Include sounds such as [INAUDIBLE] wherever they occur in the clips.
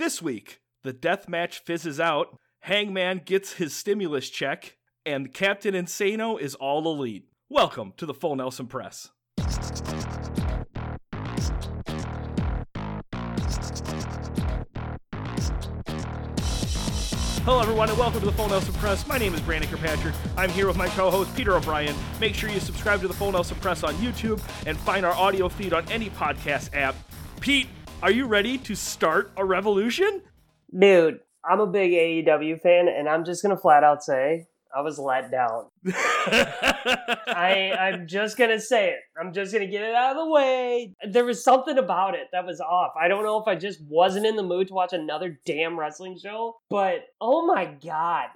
This week, the death match fizzes out, Hangman gets his stimulus check, and Captain Insano is all elite. Welcome to the Full Nelson Press. Hello, everyone, and welcome to the Full Nelson Press. My name is Brandon Kirkpatrick. I'm here with my co-host Peter O'Brien. Make sure you subscribe to the Full Nelson Press on YouTube and find our audio feed on any podcast app. Pete, are you ready to start a revolution? Dude, I'm a big AEW fan, and I'm just gonna flat out say I was let down. I I'm just gonna say it. I'm just gonna get it out of the way. There was something about it that was off. I don't know if I just wasn't in the mood to watch another damn wrestling show, but oh my god,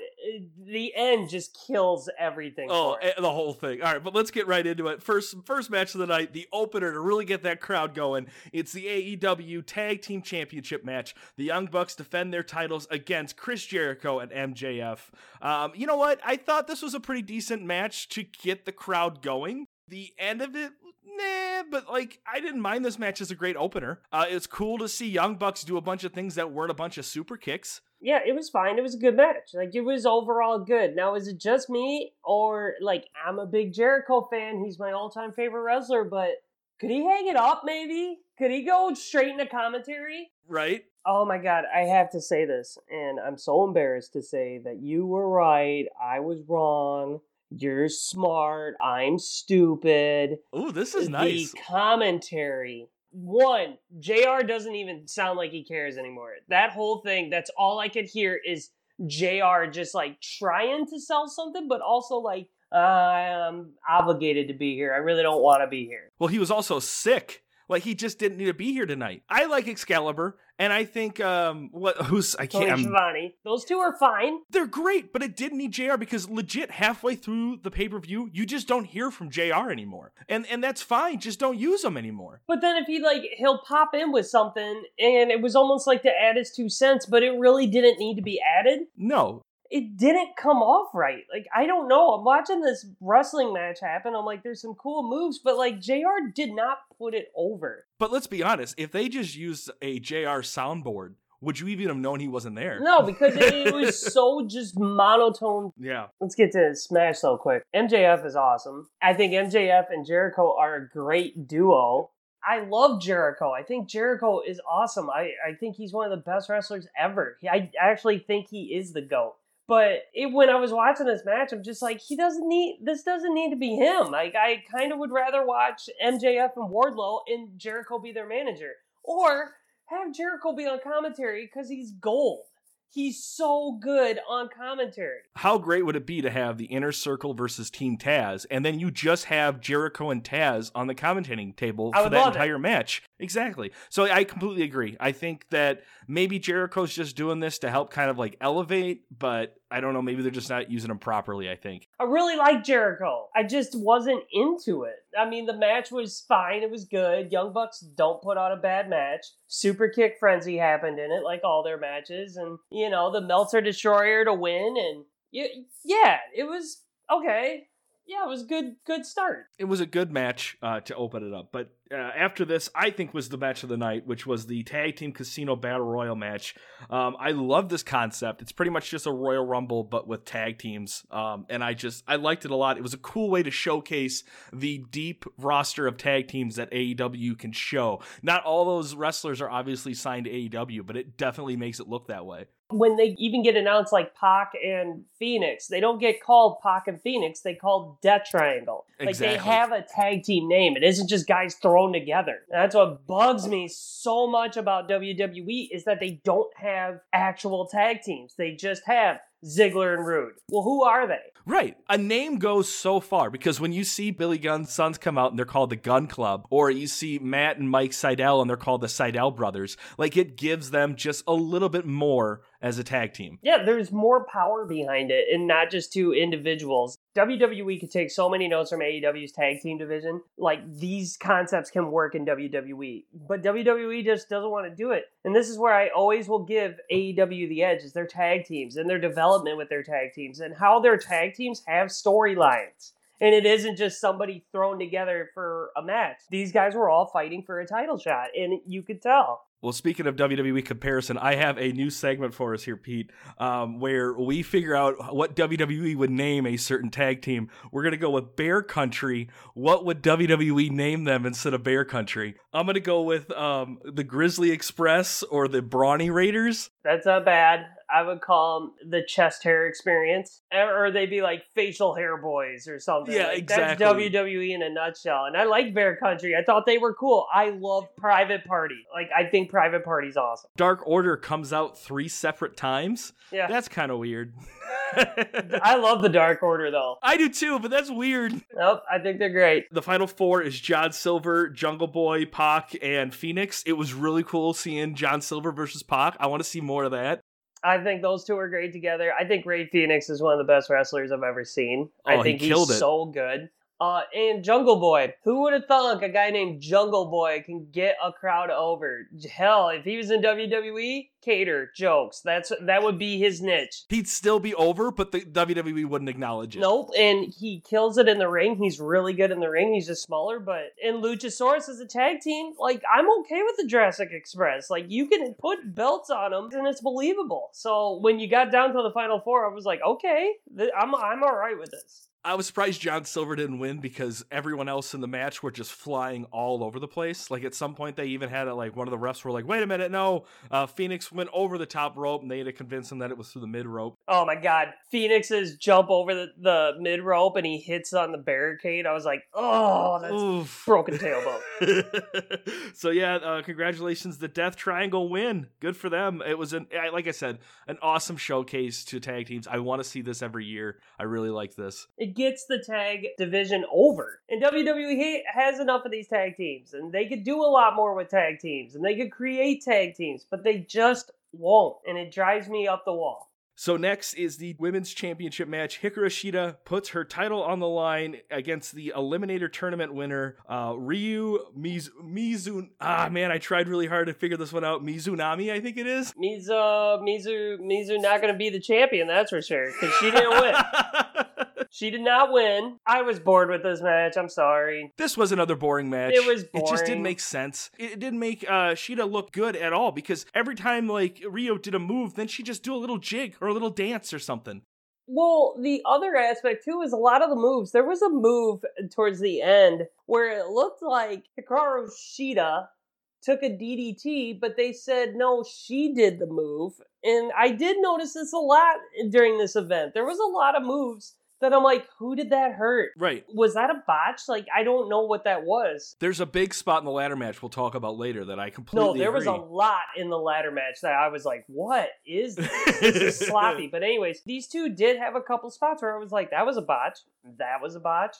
the end just kills everything. Oh, eh, the whole thing. All right, but let's get right into it. First, first match of the night, the opener to really get that crowd going. It's the AEW Tag Team Championship match. The Young Bucks defend their titles against Chris Jericho and MJF. Um, you know what? I thought this was a pretty decent match to get the crowd going. The end of it, nah, but like I didn't mind this match as a great opener. Uh, it's cool to see Young Bucks do a bunch of things that weren't a bunch of super kicks. yeah, it was fine. It was a good match. Like it was overall good. Now, is it just me or like I'm a big Jericho fan? He's my all-time favorite wrestler, but could he hang it up? Maybe could he go straight into commentary? Right? Oh my god, I have to say this, and I'm so embarrassed to say that you were right. I was wrong. You're smart. I'm stupid. Oh, this is nice. The commentary. One, JR doesn't even sound like he cares anymore. That whole thing, that's all I could hear is JR just like trying to sell something, but also like, uh, I'm obligated to be here. I really don't want to be here. Well, he was also sick. Like he just didn't need to be here tonight. I like Excalibur, and I think um what who's I Tony can't. I'm- Schiavone. Those two are fine. they're great, but it didn't need Jr. because legit halfway through the pay per view, you just don't hear from Jr. anymore, and and that's fine. Just don't use them anymore. But then if he like he'll pop in with something and it was almost like to add his two cents, but it really didn't need to be added. No, It didn't come off right. Like I don't know. I'm watching this wrestling match happen. I'm like, there's some cool moves, but like JR did not put it over. but let's be honest. If they just used a Jr. soundboard, would you even have known he wasn't there? No, because it, it was [LAUGHS] so just monotone. Yeah, Let's get to Smash so quick. MJF is awesome. I think MJF and Jericho are a great duo. I love Jericho. I think Jericho is awesome. I, I think he's one of the best wrestlers ever. He- I actually think he is the GOAT. But it, when I was watching this match, I'm just like, he doesn't need, this doesn't need to be him. Like, I kind of would rather watch MJF and Wardlow and Jericho be their manager. Or have Jericho be on commentary because he's gold. He's so good on commentary. how great would it be to have the Inner Circle versus Team Taz, and then you just have Jericho and Taz on the commentating table I for that love it. entire match? Exactly. So I completely agree. I think that maybe Jericho's just doing this to help kind of like elevate, but I don't know. Maybe they're just not using him properly. I think. I really like Jericho. I just wasn't into it. I mean, the match was fine. It was good. Young Bucks don't put on a bad match. Super kick frenzy happened in it, like all their matches, and you know the Meltzer Destroyer to win, and yeah, it was okay. Yeah, it was good. Good start. it was a good match uh, to open it up. But uh, after this, I think was the match of the night, which was the tag team casino battle royal match. Um, I love this concept. It's pretty much just a Royal Rumble, but with tag teams. Um, and I just I liked it a lot. It was a cool way to showcase the deep roster of tag teams that AEW can show. Not all those wrestlers are obviously signed to AEW, but it definitely makes it look that way. When they even get announced like Pac and Fenix, they don't get called Pac and Fenix. They called Death Triangle. Like they have a tag team name. It isn't just guys thrown together. And that's what bugs me so much about WWE is that they don't have actual tag teams. They just have Ziggler and Roode. Well, who are they? Right. A name goes so far because when you see Billy Gunn's sons come out and they're called the Gunn Club, or you see Matt and Mike Sydal and they're called the Sydal Brothers, like it gives them just a little bit more as a tag team. Yeah, there's more power behind it and not just two individuals. WWE could take so many notes from AEW's tag team division. Like these concepts can work in WWE, but WWE just doesn't want to do it. And this is where I always will give AEW the edge is their tag teams and their development with their tag teams and how their tag teams have storylines. And it isn't just somebody thrown together for a match. These guys were all fighting for a title shot, and you could tell. Well, speaking of WWE comparison, I have a new segment for us here, Pete, um, where we figure out what WWE would name a certain tag team. We're going to go with Bear Country. What would WWE name them instead of Bear Country? I'm going to go with um, the Grizzly Express or the Brawny Raiders. That's not bad. I would call them the chest hair experience, or they'd be like facial hair boys or something. Yeah, Like, exactly. That's WWE in a nutshell. And I like Bear Country. I thought they were cool. I love Private Party. Like I think Private Party's awesome. Dark Order comes out three separate times. Yeah, That's kind of weird. [LAUGHS] I love the Dark Order though. I do too, but that's weird. Nope, I think they're great. The final four is John Silver, Jungle Boy, Pac, and Fenix. It was really cool seeing John Silver versus Pac. I want to see more of that. I think those two are great together. I think Rey Fenix is one of the best wrestlers I've ever seen. Oh, I think killed he's it. so good. Uh, and Jungle Boy. Who would have thunk a guy named Jungle Boy can get a crowd over? Hell, if he was in WWE, cater jokes. That's that would be his niche. He'd still be over, but the WWE wouldn't acknowledge it. Nope, and he kills it in the ring. He's really good in the ring. He's just smaller, but in Luchasaurus as a tag team, like I'm okay with the Jurassic Express. Like you can put belts on them, and it's believable. So when you got down to the final four, I was like, okay, th- I'm I'm all right with this. I was surprised John Silver didn't win because everyone else in the match were just flying all over the place. Like at some point, they even had it like one of the refs were like, "Wait a minute, no!" Uh, Fenix went over the top rope, and they had to convince him that it was through the mid rope. Oh my god, Fenix's jump over the, the mid rope and he hits on the barricade. I was like, oh, that's Oof. broken tailbone. [LAUGHS] so yeah, uh, congratulations, the Death Triangle win. Good for them. It was an like I said, an awesome showcase to tag teams. I want to see this every year. I really like this. it gets the tag division over. And WWE has enough of these tag teams, and they could do a lot more with tag teams, and they could create tag teams, but they just won't, and it drives me up the wall. So next is the women's championship match. Hikaru Shida puts her title on the line against the Eliminator tournament winner, uh, Ryo Miz- Mizun. Ah man, I tried really hard to figure this one out. Mizunami, I think it is. Mizu, Mizu, Mizu not going to be the champion, that's for sure, because she didn't win. [LAUGHS] She did not win. I was bored with this match. I'm sorry. This was another boring match. It was It just didn't make sense. It it didn't make uh, Shida look good at all because every time like Ryo did a move, then she just do a little jig or a little dance or something. Well, the other aspect too is a lot of the moves. There was a move towards the end where it looked like Hikaru Shida took a DDT, but they said no, she did the move. And I did notice this a lot during this event. There was a lot of moves that I'm like, who did that hurt? Right. Was that a botch? Like, I don't know what that was. There's a big spot in the ladder match we'll talk about later that I completely No, there was a lot in the ladder match that I was like, what is [LAUGHS] this? this is sloppy. But anyways, these two did have a couple spots where I was like, that was a botch. That was a botch.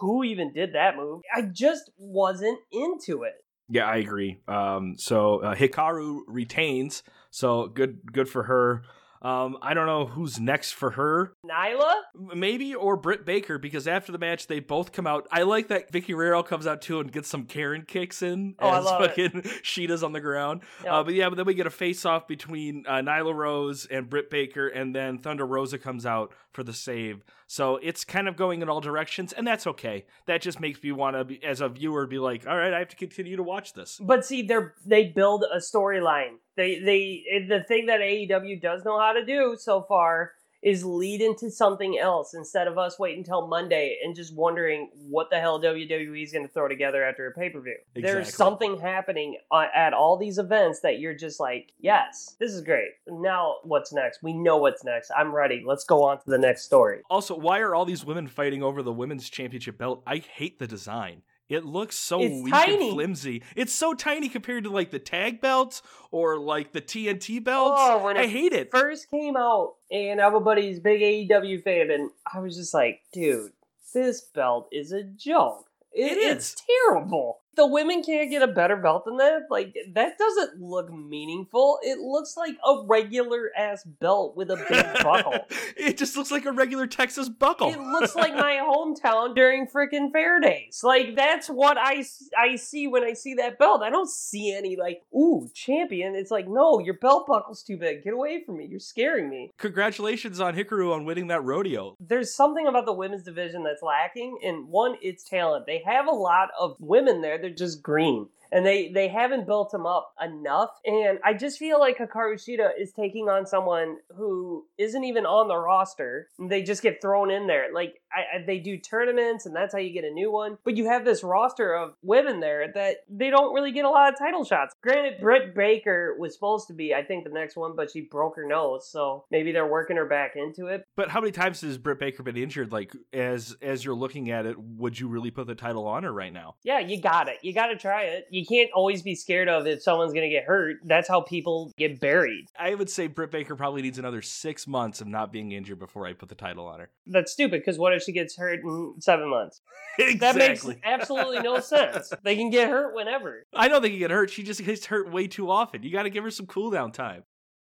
Who even did that move? I just wasn't into it. Yeah, I agree. Um, so uh, Hikaru retains, so good, good for her. Um, I don't know who's next for her. Nyla? Maybe or Britt Baker because after the match they both come out. I like that Vickie Guerrero comes out too and gets some Karen kicks in Oh, as it. fucking [LAUGHS] Shida's on the ground. Yep. Uh, but yeah, but then we get a face off between uh, Nyla Rose and Britt Baker, and then Thunder Rosa comes out for the save. So it's kind of going in all directions, and that's okay. That just makes me want to, as a viewer, be like, all right, I have to continue to watch this. But see, they're they build a storyline. They they the thing that AEW does know how to do so far is lead into something else instead of us waiting until Monday and just wondering what the hell WWE is going to throw together after a pay per view. There's something happening uh, at all these events that you're just like, yes, this is great. Now what's next? We know what's next. I'm ready. Let's go on to the next story. Also, why are all these women fighting over the women's championship belt? I hate the design. It looks so It's weak tiny. and flimsy. It's so tiny compared to like the tag belts or like the TNT belts. Oh, when I it hate it. first came out, and everybody's big AEW fan, and I was just like, dude, this belt is a joke. It it's is. terrible. The women can't get a better belt than that. Like that doesn't look meaningful. It looks like a regular ass belt with a big buckle. [LAUGHS] it just looks like a regular Texas buckle. It looks like my [LAUGHS] hometown during freaking fair days. Like that's what I I see when I see that belt. I don't see any like ooh champion. It's like no, your belt buckle's too big. Get away from me. You're scaring me. Congratulations on Hikaru on winning that rodeo. There's something about the women's division that's lacking, and one, it's talent. They have a lot of women there. They're just green. And they they haven't built him up enough. And I just feel like Hikaru Shida is taking on someone who isn't even on the roster. They just get thrown in there. Like I, I, they do tournaments, and that's how you get a new one. But you have this roster of women there that they don't really get a lot of title shots. Granted, Britt Baker was supposed to be, I think, the next one, but she broke her nose, so maybe they're working her back into it. But how many times has Britt Baker been injured? Like as as you're looking at it, would you really put the title on her right now? Yeah, you got it. You got to try it. You can't always be scared of if someone's going to get hurt. That's how people get buried. I would say Britt Baker probably needs another six months of not being injured before I put the title on her. That's stupid because what if she gets hurt in seven months? [LAUGHS] exactly. That makes absolutely no sense. They can get hurt whenever. I know they can get hurt. She just gets hurt way too often. You got to give her some cooldown time.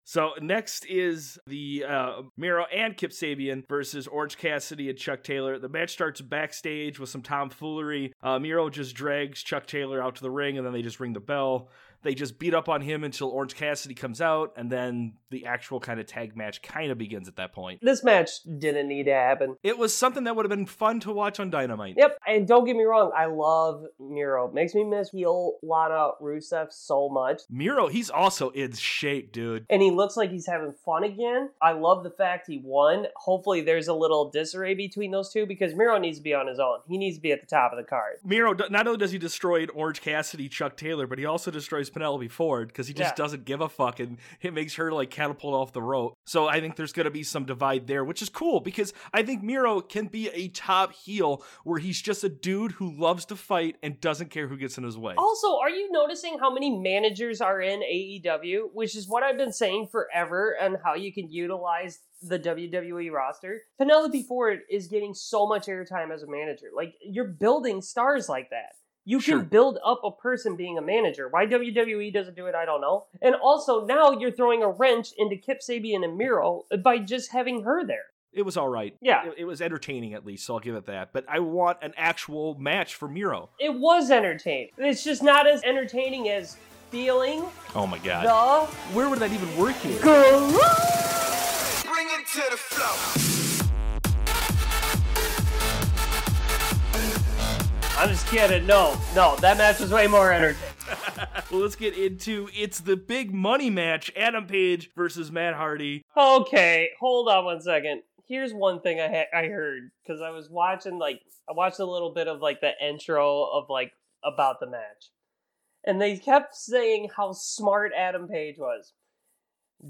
So next is the uh, Miro and Kip Sabian versus Orange Cassidy and Chuck Taylor. The match starts backstage with some tomfoolery. Uh, Miro just drags Chuck Taylor out to the ring, and then they just ring the bell. They just beat up on him until Orange Cassidy comes out, and then the actual kind of tag match kind of begins at that point. This match didn't need to happen. It was something that would have been fun to watch on Dynamite. Yep, and don't get me wrong, I love Miro. Makes me miss heel Lana Rusev so much. Miro, he's also in shape, dude. And he looks like he's having fun again. I love the fact he won. Hopefully, there's a little disarray between those two because Miro needs to be on his own. He needs to be at the top of the card. Miro, not only does he destroy Orange Cassidy, Chuck Taylor, but he also destroys Penelope Ford because he just Yeah. doesn't give a fuck and it makes her like catapult off the rope. So I think there's going to be some divide there, which is cool because I think Miro can be a top heel where he's just a dude who loves to fight and doesn't care who gets in his way. Also, are you noticing how many managers are in AEW? Which is what I've been saying forever and how you can utilize the WWE roster. Penelope Ford is getting so much airtime as a manager. Like, you're building stars like that. You can build up a person being a manager. Why WWE doesn't do it, I don't know. And also, now you're throwing a wrench into Kip Sabian and Miro by just having her there. It was all right. Yeah. It, it was entertaining at least, so I'll give it that. But I want an actual match for Miro. It was entertaining. It's just not as entertaining as feeling Oh my god. the Where would that even work here? garage. Bring it to the flow. I'm just kidding. No, no, that match was way more entertaining. [LAUGHS] well, let's get into it's the big money match: Adam Page versus Matt Hardy. Okay, hold on one second. Here's one thing I ha- I heard because I was watching like I watched a little bit of like the intro of like about the match, and they kept saying how smart Adam Page was.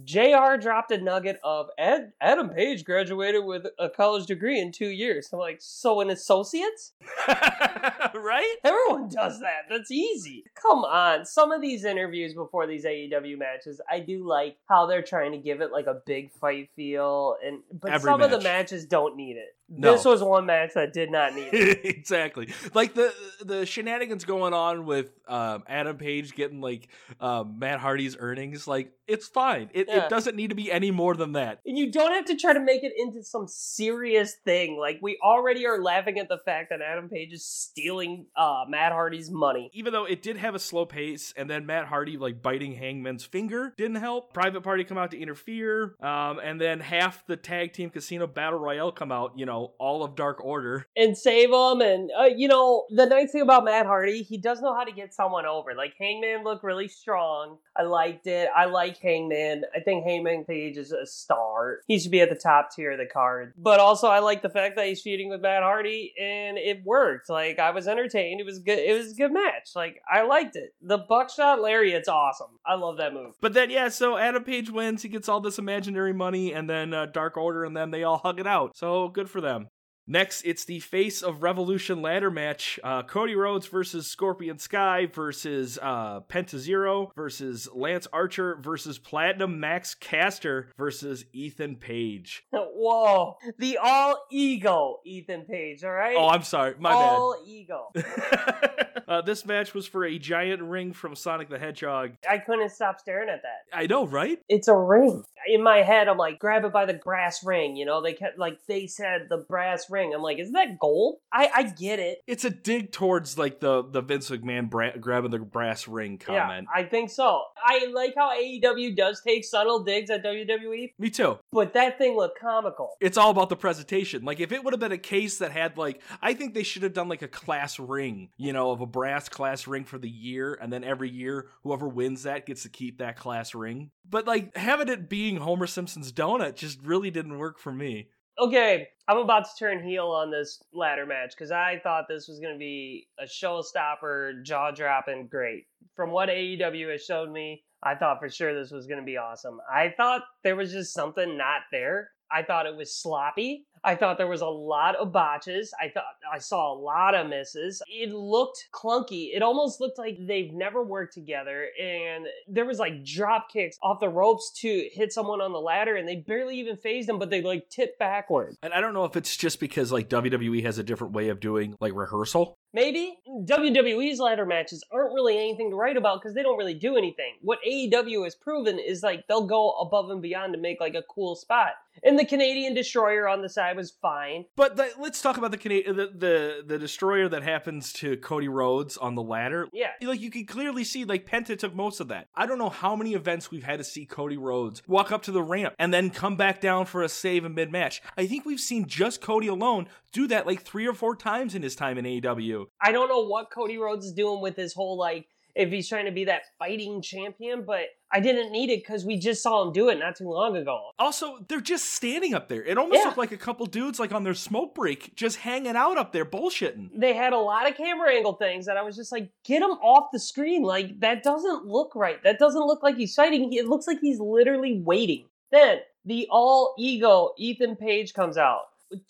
Jr. dropped a nugget of Ed, Adam Page graduated with a college degree in two years. I'm like, so an associate's? [LAUGHS] right? Everyone does that. That's easy. Come on. Some of these interviews before these AEW matches, I do like how they're trying to give it like a big fight feel and but Every some of the matches don't need it. No. This was one match that did not need it. [LAUGHS] exactly. Like the the shenanigans going on with um, Adam Page getting like um, Matt Hardy's earnings. Like it's fine. It, Yeah. it doesn't need to be any more than that. And you don't have to try to make it into some serious thing. Like we already are laughing at the fact that Adam Page is stealing uh, Matt Hardy's money. Even though it did have a slow pace, and then Matt Hardy like biting Hangman's finger didn't help. Private Party come out to interfere, um, and then half the tag team Casino Battle Royale come out. You know, all of Dark Order. and save them. And uh, you know, the nice thing about Matt Hardy, he does know how to get someone over. Like Hangman looked really strong. I liked it. I like Hangman. I think Hangman Page is a star. He should be at the top tier of the card. But also, I like the fact that he's feuding with Matt Hardy, and it worked. Like I was entertained. It was good. It was a good match. Like I liked it. The buckshot lariat's awesome. I love that move. But then, yeah, so Adam Page wins. He gets all this imaginary money, and then uh, Dark Order, and then they all hug it out. So good for them them. Next, it's the Face of Revolution ladder match. Uh, Cody Rhodes versus Scorpio Sky versus uh, Penta Zero versus Lance Archer versus Platinum Max Caster versus Ethan Page. [LAUGHS] Whoa, the all ego Ethan Page. All right. Oh, I'm sorry. My all ego. bad. [LAUGHS] uh, this match was for a giant ring from Sonic the Hedgehog. I couldn't stop staring at that. I know, right? It's a ring. in my head, I'm like, grab it by the brass ring. You know, they kept like they said the brass ring. I'm like, is that gold? I I get it. It's a dig towards like the the Vince McMahon bra- grabbing the brass ring comment. Yeah, I think so. I like how AEW does take subtle digs at WWE, Me too. but that thing looked comical. It's all about the presentation. Like if it would have been a case that had like I think they should have done like a class ring, you know, of a brass class ring for the year and then every year whoever wins that gets to keep that class ring. But like having it being Homer Simpson's donut just really didn't work for me. Okay, I'm about to turn heel on this ladder match because I thought this was going to be a showstopper, jaw dropping, great. From what AEW has showed me, I thought for sure this was going to be awesome. I thought there was just something not there. I thought it was sloppy. I thought there was a lot of botches. I thought I saw a lot of misses. It looked clunky. It almost looked like they've never worked together. And there was like drop kicks off the ropes to hit someone on the ladder, and they barely even phased them, but they like tipped backward. And I don't know if it's just because like WWE has a different way of doing like rehearsal. Maybe WWE's ladder matches aren't really anything to write about because they don't really do anything. What AEW has proven is like they'll go above and beyond to make like a cool spot. And the Canadian Destroyer on the side was fine. But the, let's talk about the, Cana- the the the destroyer that happens to Cody Rhodes on the ladder. Yeah. Like you can clearly see, like Penta took most of that. I don't know how many events we've had to see Cody Rhodes walk up to the ramp and then come back down for a save in mid match. I think we've seen just Cody alone do that like three or four times in his time in AEW. I don't know what Cody Rhodes is doing with his whole like if he's trying to be that fighting champion, but I didn't need it because we just saw him do it not too long ago. Also, they're just standing up there. It almost Yeah. looked like a couple dudes like on their smoke break, just hanging out up there bullshitting. They had a lot of camera angle things that I was just like, get him off the screen. Like that doesn't look right. That doesn't look like he's fighting. It looks like he's literally waiting. Then the all ego Ethan Page comes out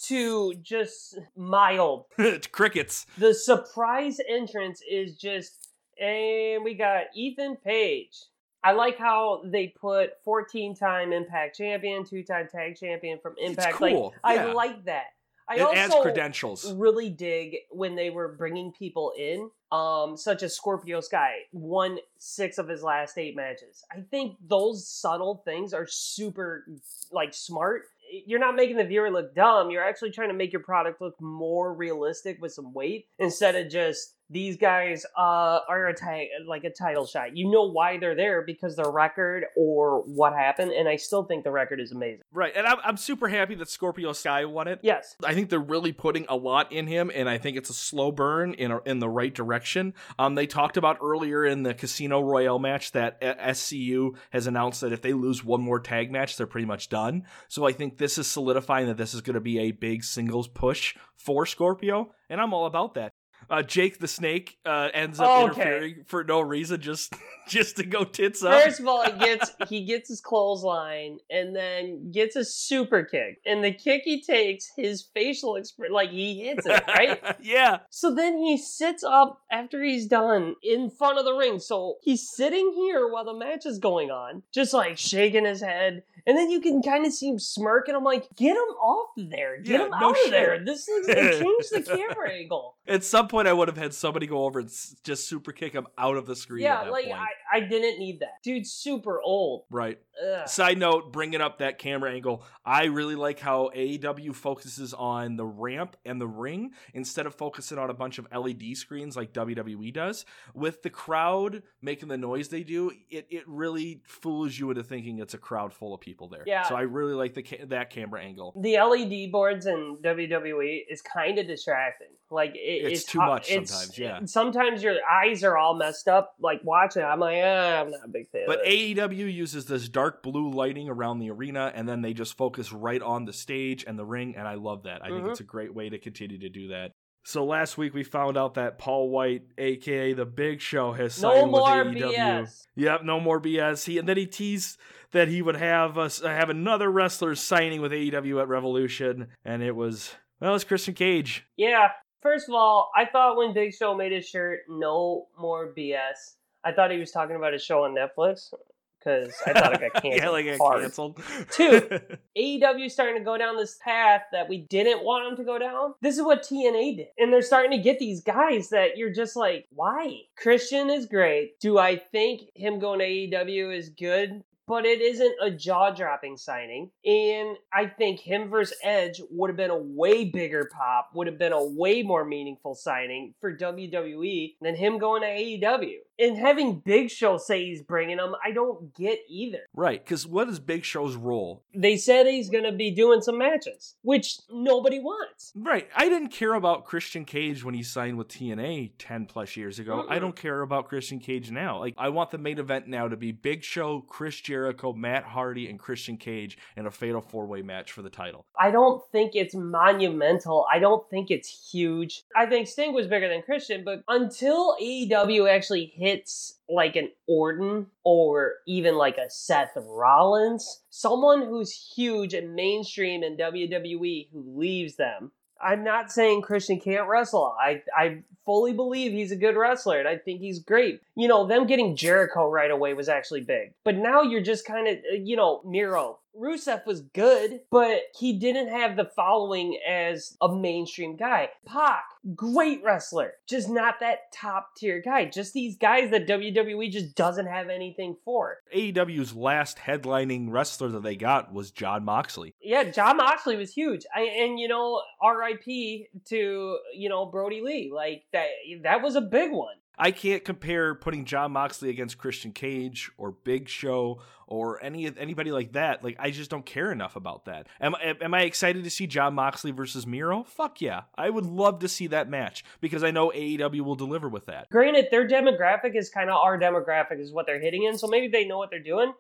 to just mild [LAUGHS] Crickets. the surprise entrance is just and we got Ethan Page. I like how they put 14 time Impact champion, two time tag champion from Impact. cool, Like yeah. I like that. I It adds credentials. really dig when they were bringing people in, um, such as Scorpio Sky, won six of his last eight matches. I think those subtle things are super like smart. You're not making the viewer look dumb. You're actually trying to make your product look more realistic with some weight instead of just these guys uh, are a ti- like a title shot. You know why they're there because their record or what happened, and I still think the record is amazing. Right, and I'm, I'm super happy that Scorpio Sky won it. Yes, I think they're really putting a lot in him, and I think it's a slow burn in a, in the right direction. Um, they talked about earlier in the Casino Royale match that uh, SCU has announced that if they lose one more tag match, they're pretty much done. So I think this is solidifying that this is going to be a big singles push for Scorpio, and I'm all about that. Uh, Jake the Snake uh, ends up Okay. interfering for no reason, just [LAUGHS] just to go tits up. First of all, he [LAUGHS] gets he gets his clothesline and then gets a super kick. And the kick he takes, his facial expression, like he hits it, right? [LAUGHS] yeah. so then he sits up after he's done in front of the ring. So he's sitting here while the match is going on, just like shaking his head. And then you can kind of see him smirk, and I'm like, get him off there. Get Yeah, him no out shit. of there. This looks like [LAUGHS] change the camera angle. At some point, I would have had somebody go over and s- just super kick him out of the screen. at Yeah, like. I, I didn't need that. Dude's super old. right. Ugh. Side note, bringing up that camera angle, I really like how AEW focuses on the ramp and the ring instead of focusing on a bunch of LED screens like WWE does. With the crowd making the noise they do, it, it really fools you into thinking it's a crowd full of people there. Yeah. So I really like the ca- that camera angle. the LED boards in WWE is kind of distracting. Like it, It's it's, too much it's- sometimes, yeah. Sometimes your eyes are all messed up. Like watching, I'm like, ah, I'm not a big fan. But. AEW uses this dark blue lighting around the arena, and then they just focus right on the stage and the ring, and I love that. I think Mhm. it's a great way to continue to do that. So last week we found out that Paul Wight, aka the Big Show, has no signed more with AEW. BS. Yep, no more BS. He and then he teased that he would have us uh, have another wrestler signing with AEW at Revolution, and it was well, it's Christian Cage. Yeah. First of all, I thought when Big Show made his shirt, no more BS. I thought he was talking about his show on Netflix because I thought it got canceled. [LAUGHS] yeah, like it hard. canceled. Two. [LAUGHS] AEW starting to go down this path that we didn't want them to go down. This is what TNA did. And they're starting to get these guys that you're just like, why? Christian is great. Do I think him going to AEW is good? But it isn't a jaw dropping signing. And I think him versus Edge would have been a way bigger pop, would have been a way more meaningful signing for WWE than him going to AEW. And having Big Show say he's bringing them, I don't get either. Right, because what is Big Show's role? They said he's going to be doing some matches, which nobody wants. Right. I didn't care about Christian Cage when he signed with TNA 10 plus years ago. I Mm-mm. don't care about Christian Cage now. Like, I want the main event now to be Big Show, Chris Jericho, Matt Hardy, and Christian Cage in a fatal four way match for the title. I don't think it's monumental. I don't think it's huge. I think Sting was bigger than Christian, but until AEW actually hits like an Orton or even like a Seth Rollins, someone who's huge and mainstream in WWE who leaves them. I'm not saying Christian can't wrestle. I I fully believe he's a good wrestler and I think he's great. You know, them getting Jericho right away was actually big. But now you're just kind of, uh, you know, Miro. Rusev was good, but he didn't have the following as a mainstream guy. Pac, great wrestler, just not that top tier guy. Just these guys that WWE just doesn't have anything for. AEW's last headlining wrestler that they got was Jon Moxley. Yeah, Jon Moxley was huge, I, and you know, R.I.P. to you know Brodie Lee. Like that, that was a big one. I can't compare putting Jon Moxley against Christian Cage or Big Show or any anybody like that. Like I just don't care enough about that. Am am I excited to see Jon Moxley versus Miro? Fuck yeah. I would love to see that match because I know AEW will deliver with that. Granted, their demographic is kind of our demographic, is what they're hitting in, so maybe they know what they're doing.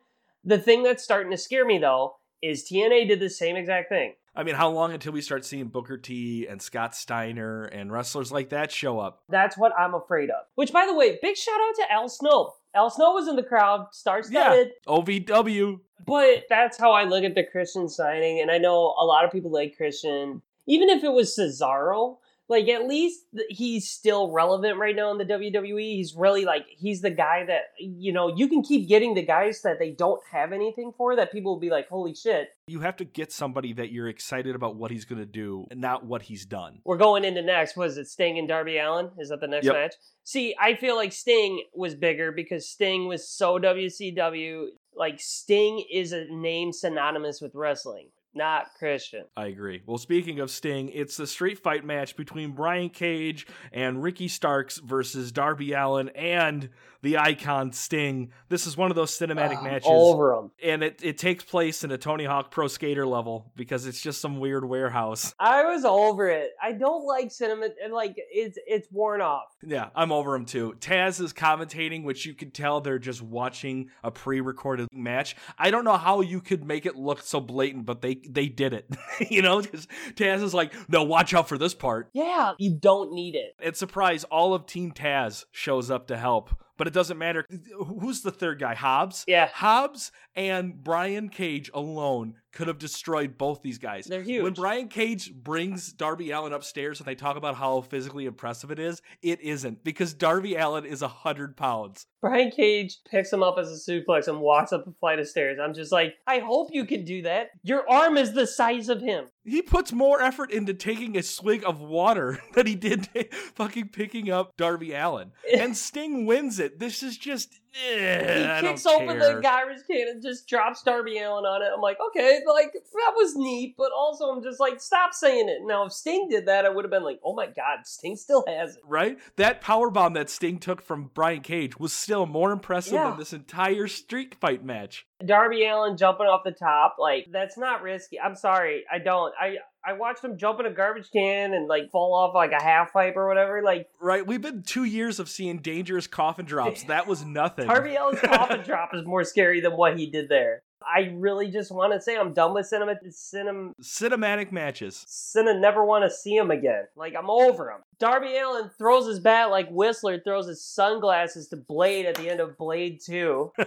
The thing that's starting to scare me though is TNA did the same exact thing. I mean, how long until we start seeing Booker T and Scott Steiner and wrestlers like that show up? That's what I'm afraid of. Which, by the way, big shout out to Al Snow. Al Snow was in the crowd, star studded. OVW. But that's how I look at the Christian signing, and I know a lot of people like Christian. Even if it was Cesaro, like at least he's still relevant right now in the WWE. He's really like he's the guy that you know you can keep getting the guys that they don't have anything for that people will be like, holy shit. You have to get somebody that you're excited about what he's going to do, and not what he's done. We're going into next. Was it Sting and Darby Allin? Is that the next Yep. match? See, I feel like Sting was bigger because Sting was so WCW. Like Sting is a name synonymous with wrestling, not Christian. I agree. Well, speaking of Sting, it's the street fight match between Brian Cage and Ricky Starks versus Darby Allin and the icon Sting. This is one of those cinematic Ah, matches. over them. And it, it takes place in a Tony Hawk Pro Skater level because it's just some weird warehouse. [LAUGHS] I was over it. I don't like cinema. And like it's it's worn off. Yeah, I'm over him too. Taz is commentating, which you can tell they're just watching a pre-recorded match. I don't know how you could make it look so blatant, but they they did it. [LAUGHS] you know, because Taz is like, no, watch out for this part. Yeah, you don't need it. And surprise, all of Team Taz shows up to help. But it doesn't matter. Who's the third guy? Hobbs? Yeah. Hobbs and Brian Cage alone could have destroyed both these guys. They're huge. When Brian Cage brings Darby Allin upstairs and they talk about how physically impressive it is, it isn't because Darby Allin is a hundred pounds. Brian Cage picks him up as a suplex and walks up a flight of stairs. I'm just like, I hope you can do that. Your arm is the size of him. He puts more effort into taking a swig of water [LAUGHS] than he did [LAUGHS] fucking picking up Darby Allin. [LAUGHS] And Sting wins it. This is just. Eh, He I kicks open care. the garbage can and just drops Darby Allin on it. I'm like, okay, like that was neat, but also I'm just like, stop saying it. Now, if Sting did that, I would have been like, oh my god, Sting still has it. right? That power bomb that Sting took from Brian Cage was still more impressive Yeah. than this entire street fight match. Darby Allin jumping off the top, like that's not risky. I'm sorry, I don't. I I watched him jump in a garbage can and like fall off like a half pipe or whatever. Like Right? We've been two years of seeing dangerous coffin drops. [LAUGHS] That was nothing. Darby Allin's coffin [LAUGHS] drop is more scary than what he did there. I really just want to say I'm done with cinema. Cinema. Cinematic matches. Cinema never want to see him again. Like I'm over him. Darby Allin throws his bat like Whistler throws his sunglasses to Blade at the end of Blade Two. [LAUGHS]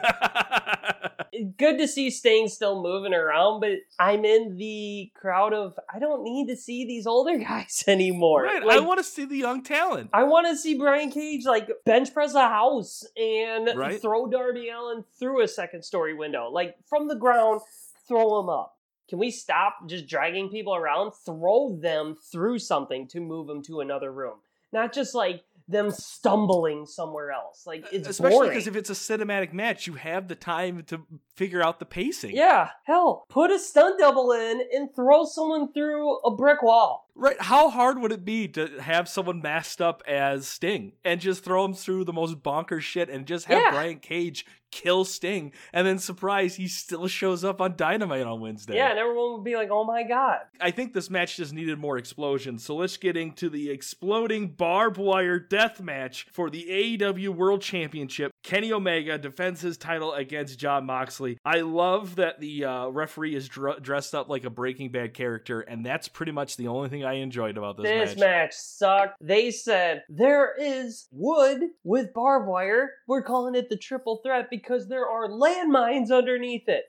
good to see Sting still moving around, but I'm in the crowd of I don't need to see these older [LAUGHS] guys anymore. right. I want to see the young talent. I want to see Brian Cage like bench press a house and Right. throw Darby Allin through a second story window, like from the ground, throw them up. Can we stop just dragging people around? Throw them through something to move them to another room, not just like them stumbling somewhere else. Like it's Especially because if it's a cinematic match, you have the time to figure out the pacing. Yeah, hell, put a stunt double in and throw someone through a brick wall. Right. How hard would it be to have someone masked up as Sting and just throw him through the most bonkers shit and just have Yeah. Brian Cage kill Sting and then surprise he still shows up on Dynamite on Wednesday? Yeah, and everyone would be like, "Oh my god!" I think this match just needed more explosions. So let's get into the exploding barbed wire death match for the AEW World Championship. Kenny Omega defends his title against Jon Moxley. I love that the uh, referee is dr- dressed up like a Breaking Bad character, and that's pretty much the only thing I enjoyed about this, This match. match sucked. They said there is wood with barbed wire. We're calling it the triple threat because there are landmines underneath it.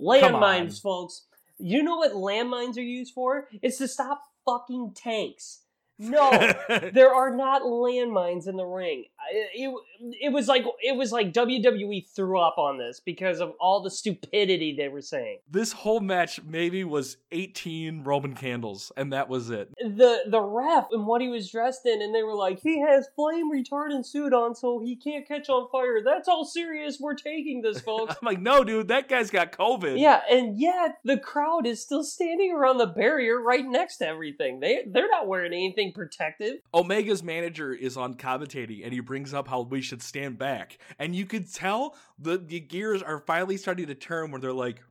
Landmines, folks. You know what landmines are used for? It's to stop fucking tanks. No, [LAUGHS] there are not landmines in the ring. It, it was like it was like WWE threw up on this because of all the stupidity they were saying. this whole match maybe was 18 Roman candles, and that was it. the the ref and what he was dressed in, and they were like, he has flame retardant suit on, so he can't catch on fire. That's all serious. We're taking this, [LAUGHS] folks. I'm like, no, dude, that guy's got COVID. yeah, and yet the crowd is still standing around the barrier right next to everything. They they're not wearing anything protective. Omega's manager is on commentating and he brings up how we should stand back. And you could tell the, the gears are finally starting to turn where they're like,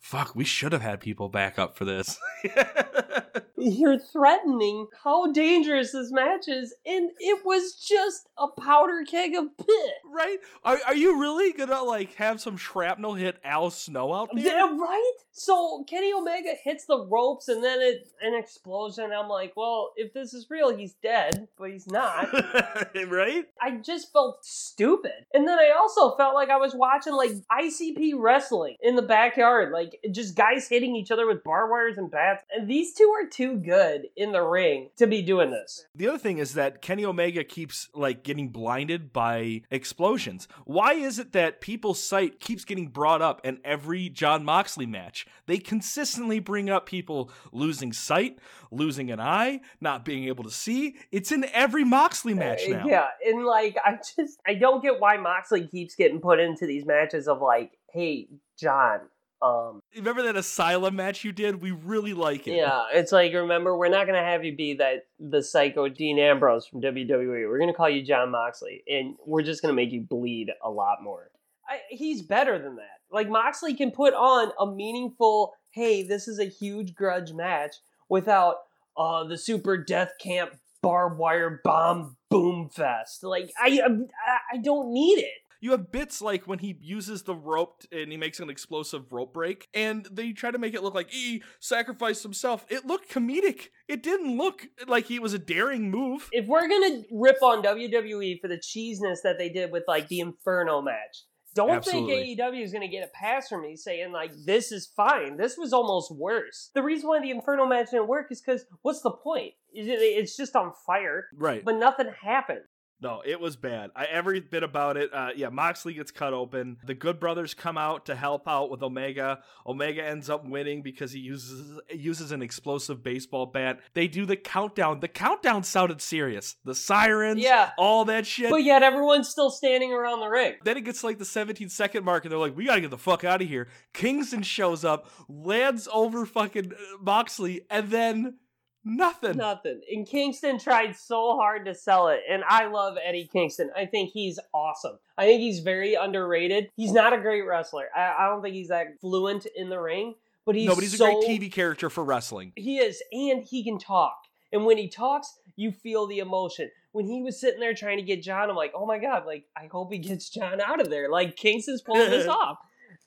fuck, we should have had people back up for this. [LAUGHS] You're threatening how dangerous this match is, and it was just a powder keg of pit. right? Are, are you really gonna like have some shrapnel hit Al Snow out there? Yeah, right? So Kenny Omega hits the ropes and then it an explosion. I'm like, well, if this is real, he's dead, but he's not. [LAUGHS] right? I just felt stupid. And then I also felt like I was watching like ICP wrestling in the backyard, like just guys hitting each other with bar wires and bats. And these two are too good in the ring to be doing this. The other thing is that Kenny Omega keeps like getting blinded by explosions. Why is it that people's sight keeps getting brought up in every Jon Moxley match? They consistently bring up people losing sight, losing an eye, not being able to see. It's in every Moxley match Uh, now. Yeah, and like I just I don't get why Moxley keeps getting put into these matches of like, hey, John, um Remember that Asylum match you did? We really like it. Yeah, it's like remember we're not gonna have you be that the psycho Dean Ambrose from WWE. We're gonna call you Jon Moxley, and we're just gonna make you bleed a lot more. I, he's better than that. Like Moxley can put on a meaningful, hey, this is a huge grudge match without uh the super death camp barbed wire bomb boom fest. Like I I, I don't need it. You have bits like when he uses the rope and he makes an explosive rope break, and they try to make it look like he sacrificed himself. It looked comedic. It didn't look like he was a daring move. if we're gonna rip on WWE for the cheesiness that they did with like the Inferno match, don't Absolutely. think AEW is gonna get a pass from me saying like this is fine. This was almost worse. The reason why the Inferno match didn't work is because what's the point? It's just on fire, Right. but nothing happened. No, it was bad. I every bit about it. Uh, yeah, Moxley gets cut open. The Good Brothers come out to help out with Omega. Omega ends up winning because he uses uses an explosive baseball bat. They do the countdown. The countdown sounded serious. The sirens, Yeah. all that shit. But yet everyone's still standing around the ring. Then it gets like the 17 second mark, and they're like, "We gotta get the fuck out of here." Kingston shows up, lands over fucking uh, Moxley, and then nothing. Nothing. And Kingston tried so hard to sell it. And I love Eddie Kingston. I think he's awesome. I think he's very underrated. He's not a great wrestler. I, I don't think he's that fluent in the ring, but he's no, but he's so, a great TV character for wrestling. He is, and he can talk. And when he talks, you feel the emotion. When he was sitting there trying to get John, I'm like, oh my god, like I hope he gets John out of there. Like Kingston's pulling this [LAUGHS] off.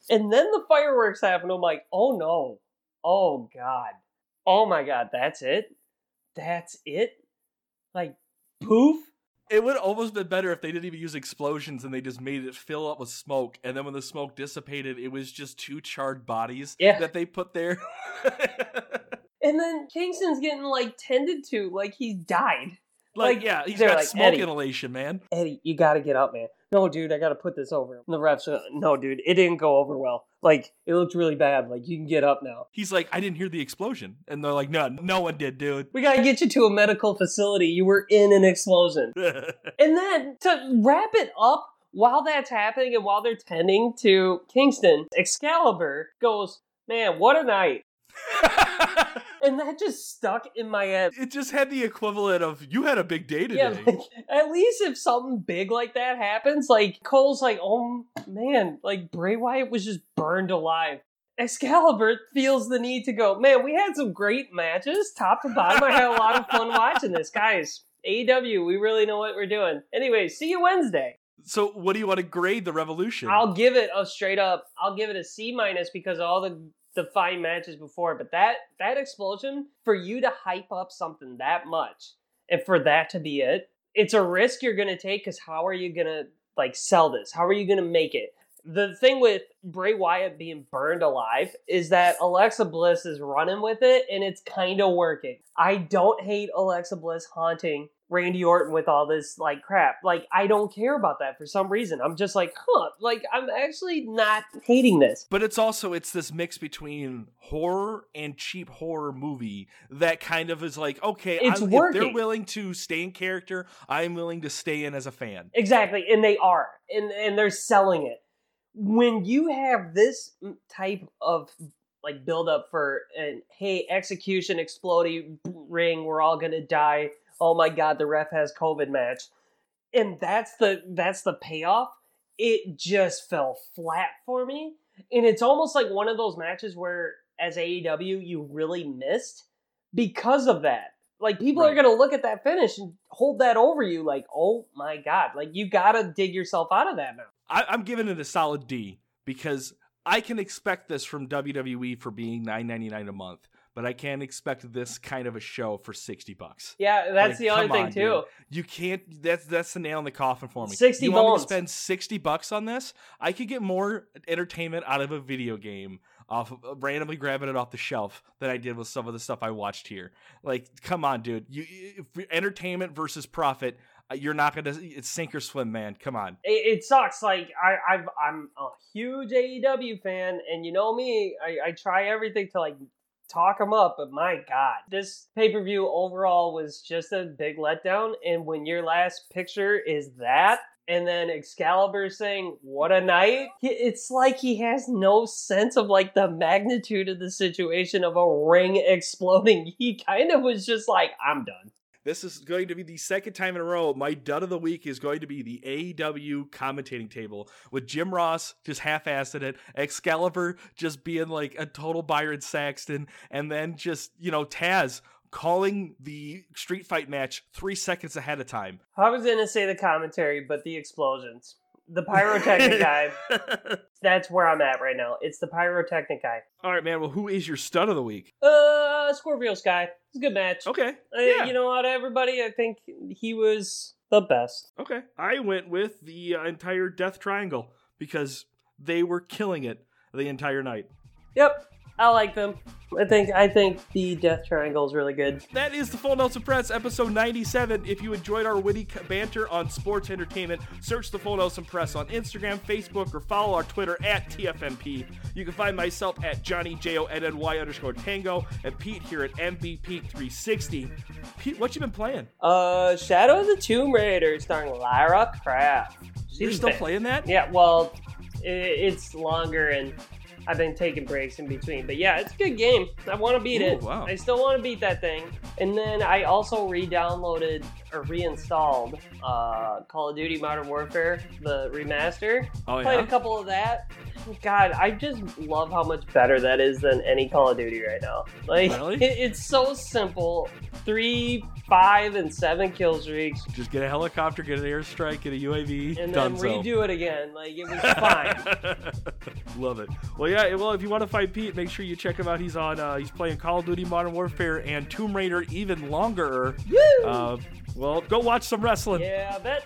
And then the fireworks happen. I'm like, oh no, oh god, oh my god, that's it, that's it. Like poof. It would almost been better if they didn't even use explosions and they just made it fill up with smoke. And then when the smoke dissipated, it was just two charred bodies Yeah. that they put there. [LAUGHS] And then Kingston's getting like tended to, like he's died. like, Like, yeah, he's got like, smoke Eddie. inhalation, man. Eddie, you gotta get up, man. No, dude, I gotta put this over. And the refs, are, no, dude, it didn't go over well. Like, it looked really bad. Like, you can get up now. He's like, I didn't hear the explosion. And they're like, no, no one did, dude. We gotta get you to a medical facility. You were in an explosion. [LAUGHS] And then to wrap it up while that's happening and while they're tending to Kingston, Excalibur goes, Man, what a night. [LAUGHS] and that just stuck in my head. it just had the equivalent of you had a big day today. Yeah, like, at least if something big like that happens, like Cole's like, oh man, like Bray Wyatt was just burned alive. Excalibur feels the need to go, man, we had some great matches, top to bottom. I had a lot of fun [LAUGHS] watching this. Guys, AEW, we really know what we're doing. Anyway, see you Wednesday. so what do you want to grade the Revolution? I'll give it a straight up, I'll give it a C minus because all the the fine matches before, but that that explosion for you to hype up something that much and for that to be it, it's a risk you're gonna take because how are you gonna like sell this? How are you gonna make it? The thing with Bray Wyatt being burned alive is that Alexa Bliss is running with it and it's kind of working. I don't hate Alexa Bliss haunting Randy Orton with all this like crap. Like I don't care about that for some reason. I'm just like, huh, like I'm actually not hating this. but it's also it's this mix between horror and cheap horror movie that kind of is like okay It's I'm, if they're willing to stay in character i'm willing to stay in as a fan Exactly, and they are, and and they're selling it. When you have this type of like build up for and hey, execution, exploding ring, we're all gonna die. Oh my god, the ref has COVID match, and that's the that's the payoff. It just fell flat for me, and it's almost like one of those matches where, as AEW, you really missed because of that. Like people are gonna look at that finish and hold that over you, like, oh my god, like you gotta dig yourself out of that now. I, i'm giving it a solid d because i can expect this from wwe for being 9.99 a month but i can't expect this kind of a show for 60 bucks Yeah, that's Like, the other thing on, too. dude. You can't. That's that's the nail in the coffin for me. 60 you want me to spend sixty bucks on this? I could get more entertainment out of a video game off of uh, randomly grabbing it off the shelf than I did with some of the stuff I watched here. Like, come on, dude. You entertainment versus profit. uh, You're not gonna. It's sink or swim, man. Come on. It, it sucks. Like I, I've, I'm a huge AEW fan, and you know me, I, I try everything to like talk them up. But my God, this pay per view overall was just a big letdown. And when your last picture is that. And then Excalibur saying, "What a night!" It's like he has no sense of like the magnitude of the situation of a ring [LAUGHS] exploding. He kind of was just like, "I'm done." This is going to be the second time in a row. My dud of the week is going to be the AEW commentating table with Jim Ross just half-assing it, Excalibur just being like a total Byron Saxton, and then just you know Taz calling the street fight match three seconds ahead of time. I was gonna say the commentary, but the explosions, the pyrotechnic [LAUGHS] guy. That's where I'm at right now. It's the pyrotechnic guy. All right, man. Well, who is your stud of the week? Uh, Scorpio Sky. It's a good match. Okay. Uh, yeah. You know what, everybody? I think he was the best. Okay. I went with the uh, entire Death Triangle because they were killing it the entire night. Yep, I like them. I think I think the Death Triangle is really good. That is the Full Nelson Press, episode 97. If you enjoyed our witty banter on sports entertainment, search the Full Nelson Press on Instagram, Facebook, or follow our Twitter at TFNP. You can find myself at Johnny J-O-N-N-Y underscore Tango and Pete here at MVP360. Pete, what you been playing? Uh, Shadow of the Tomb Raider starring Lara Croft. You're still ba- playing that? Yeah, well, it's longer and I've been taking breaks in between. But yeah, it's a good game. I want to beat Ooh, it. wow. I still want to beat that thing. And then I also re-downloaded or reinstalled uh, Call of Duty Modern Warfare, the remaster. Oh, yeah? Played a couple of that. God, I just love how much better that is than any Call of Duty right now. Like, Really? it, [LAUGHS] it's so simple. Three, five, and seven kill streaks, Just get a helicopter, get an airstrike, get a UAV, and then redo it again. Like, it was [LAUGHS] fine. Love it. Well, yeah. Well, if you want to find Pete, make sure you check him out. He's on. Uh, he's playing Call of Duty Modern Warfare and Tomb Raider even longer. Woo! Uh, well, go watch some wrestling. Yeah, I bet.